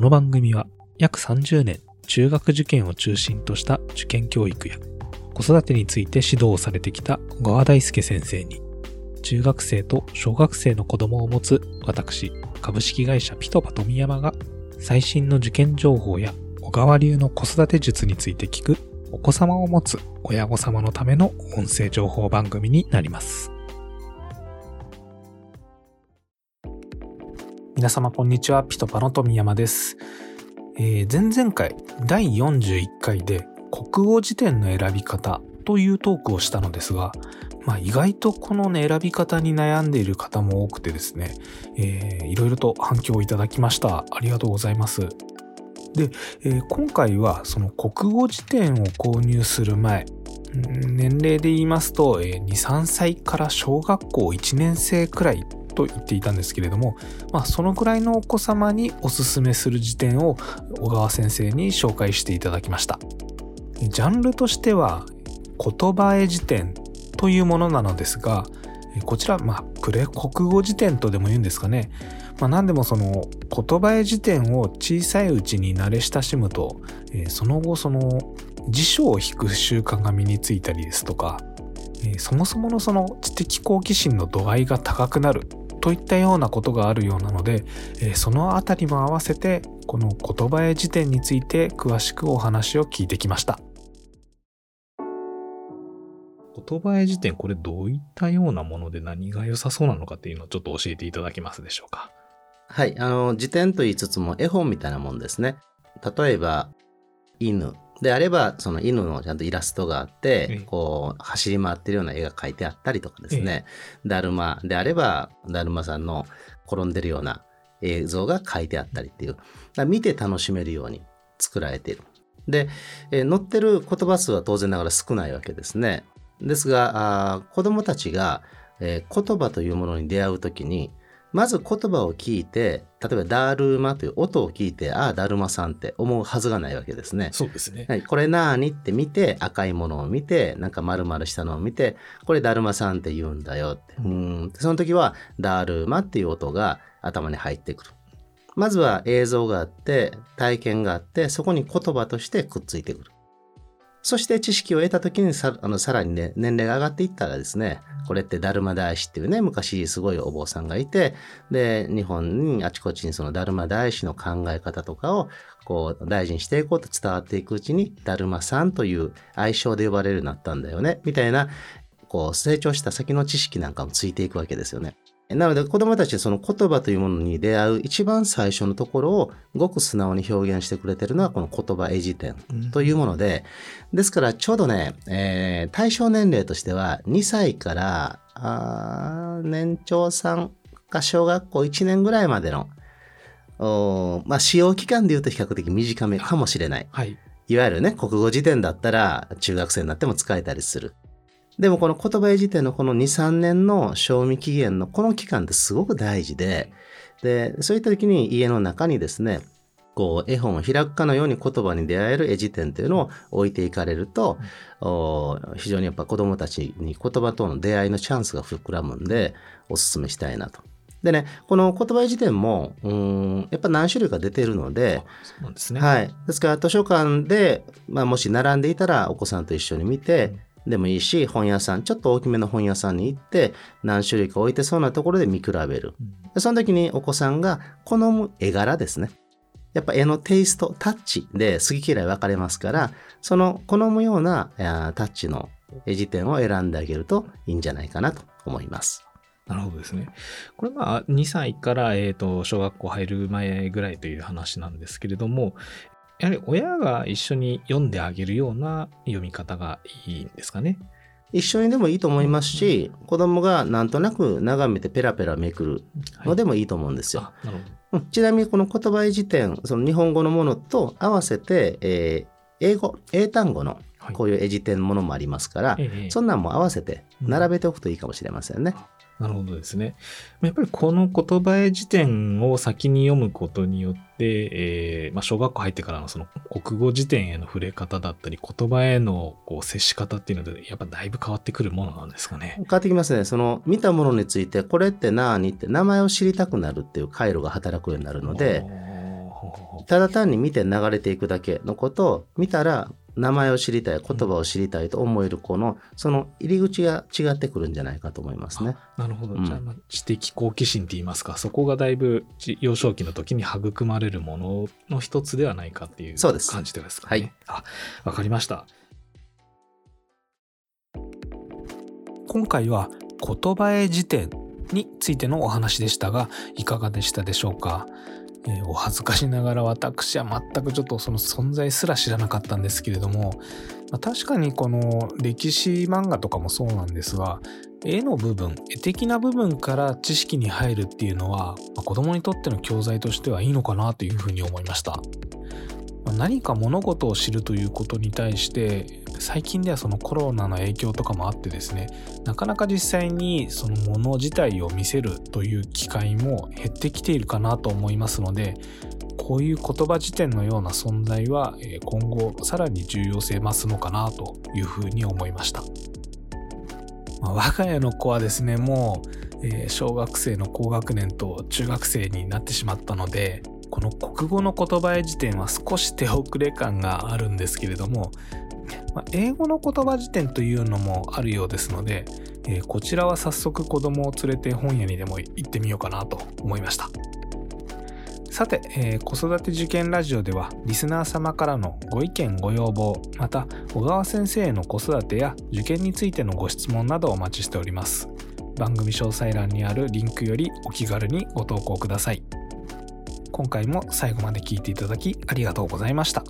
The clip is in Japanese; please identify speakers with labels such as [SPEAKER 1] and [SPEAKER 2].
[SPEAKER 1] この番組は約30年中学受験を中心とした受験教育や子育てについて指導をされてきた小川大輔先生に中学生と小学生の子供を持つ私株式会社ピトパ富山が最新の受験情報や小川流の子育て術について聞くお子様を持つ親御様のための音声情報番組になります。皆様こんにちは、ピトパの富山です。えー前々回第41回で国語辞典の選び方というトークをしたのですが、まあ意外とこのね、選び方に悩んでいる方も多くてですね、えーいろいろと反響をいただきました。ありがとうございます。で、えー今回はその国語辞典を購入する前、年齢で言いますと、えー2、3歳から小学校1年生くらいと言っていたんですけれども、まあ、そのくらいのお子様におすすめする辞典を小川先生に紹介していただきました。ジャンルとしては、言葉絵辞典というものなのですが、えこちら、まあ、プレ国語辞典とでも言うんですかね。まあ、何でもその言葉絵辞典を小さいうちに慣れ親しむと、えーその後その辞書を引く習慣が身についたりですとか、えーそもそものその知的好奇心の度合いが高くなるといったようなことがあるようなので、えーそのあたりも合わせてこの言葉絵辞典について詳しくお話を聞いてきました。言葉絵辞典これどういったようなもので何が良さそうなのかっていうのをちょっと教えていただけますでしょうか？
[SPEAKER 2] はい、あの辞典と言いつつも絵本みたいなもんですね。例えば犬であればその犬のちゃんとイラストがあって、
[SPEAKER 1] ええ。
[SPEAKER 2] こう走り回ってるような絵が描いてあったりとかですね、だるま。であればだるまさんの転んでるような映像が描いてあったりっていう。見て楽しめるように作られている。で、えー載ってる言葉数は当然ながら少ないわけですね。ですがあー子どもたちが、えー言葉というものに出会うときにまず言葉を聞いて例えば「だるま」という音を聞いて「ああだるまさん」って思うはずがないわけですね。
[SPEAKER 1] そうですね。
[SPEAKER 2] はい、これなーにって見て赤いものを見てなんか丸々したのを見てこれだるまさんって言うんだよってうーんその時はだるまっていう音が頭に入ってくるまずは映像があって体験があってそこに言葉としてくっついてくるそして知識を得た時にさあのさらにね年齢が上がっていったらですねこれってだるま大師っていうね昔すごいお坊さんがいてで日本にあちこちにそのだるま大師の考え方とかをこう大事にしていこうと伝わっていくうちにだるまさんという愛称で呼ばれるようになったんだよねみたいなこう成長した先の知識なんかもついていくわけですよね。なので子供たちはその言葉というものに出会う一番最初のところをごく素直に表現してくれてるのはこの言葉絵辞典というもので、ですからちょうどね、えー対象年齢としては2歳からあー年長さんか小学校1年ぐらいまでのおーまあ使用期間で言うと比較的短めかもしれない。
[SPEAKER 1] はい。
[SPEAKER 2] いわゆるね、国語辞典だったら中学生になっても使えたりする。でもこの言葉絵辞典のこの2、3年の賞味期限のこの期間ってすごく大事で、で、そういった時に家の中にですね、こう絵本を開くかのように言葉に出会える絵辞典というのを置いていかれると、お非常にやっぱ子供たちに言葉との出会いのチャンスが膨らむんで、おすすめしたいなと。でね、この言葉絵辞典も、うーん、やっぱ何種類か出てるので、
[SPEAKER 1] ですね。
[SPEAKER 2] はい。ですから図書館で、まあ、もし並んでいたらお子さんと一緒に見て、でもいいし、本屋さん、ちょっと大きめの本屋さんに行って、何種類か置いてそうなところで見比べる。その時にお子さんが好む絵柄ですね。やっぱ絵のテイスト、タッチで好き嫌い分かれますから、その好むようなタッチの絵辞典を選んであげるといいんじゃないかなと思います。
[SPEAKER 1] なるほどですね。これまあ2歳から、えー、と小学校入る前ぐらいという話なんですけれども、やはり親が一緒に読んであげるような読み方がいいんですかね。
[SPEAKER 2] 一緒にでもいいと思いますし、子供がなんとなく眺めてペラペラめくるのでもいいと思うんですよ。
[SPEAKER 1] あなるほど。
[SPEAKER 2] うんちなみにこの言葉絵辞典、その日本語のものと合わせて、えー英語、英単語の
[SPEAKER 1] はい
[SPEAKER 2] こういう絵辞典ものもありますから、
[SPEAKER 1] ええ
[SPEAKER 2] そんなんも合わせて並べておくといいかもしれませんね。
[SPEAKER 1] なるほどですね。やっぱりこの言葉絵辞典を先に読むことによって、えーまあ、小学校入ってからのその国語辞典への触れ方だったり、言葉へのこう接し方っていうので、やっぱだいぶ変わってくるものなんですかね。
[SPEAKER 2] 変わってきますね。その見たものについて、これって何って名前を知りたくなるっていう回路が働くようになるので、ただ単に見て流れていくだけのことを見たら名前を知りたい言葉を知りたいと思える子のその入り口が違ってくるんじゃないかと思いますね。
[SPEAKER 1] なるほど、
[SPEAKER 2] うん。
[SPEAKER 1] じゃあまあ知的好奇心って言いますか。そこがだいぶじ幼少期の時に育まれるものの一つではないかっていう感じでですかね。
[SPEAKER 2] はい。
[SPEAKER 1] あわかりました。今回は言葉絵辞典についてのお話でしたがいかがでしたでしょうか、えーお恥ずかしながら私は全くちょっとその存在すら知らなかったんですけれども、まあ確かにこの歴史漫画とかもそうなんですが絵の部分絵的な部分から知識に入るっていうのは、まあ子供にとっての教材としてはいいのかなというふうに思いました。何か物事を知るということに対して最近ではそのコロナの影響とかもあってですねなかなか実際にそのもの自体を見せるという機会も減ってきているかなと思いますのでこういう言葉辞典のような存在は今後さらに重要性増すのかなというふうに思いました、まあ我が家の子はですねもう小学生の高学年と中学生になってしまったのでこの国語の言葉辞典は少し手遅れ感があるんですけれども、まあ英語の言葉辞典というのもあるようですので、えーこちらは早速子供を連れて本屋にでも行ってみようかなと思いました。さて、えー子育て受験ラジオではリスナー様からのご意見ご要望また小川先生への子育てや受験についてのご質問などをお待ちしております。番組詳細欄にあるリンクよりお気軽にご投稿ください。今回も最後まで聴いていただきありがとうございました。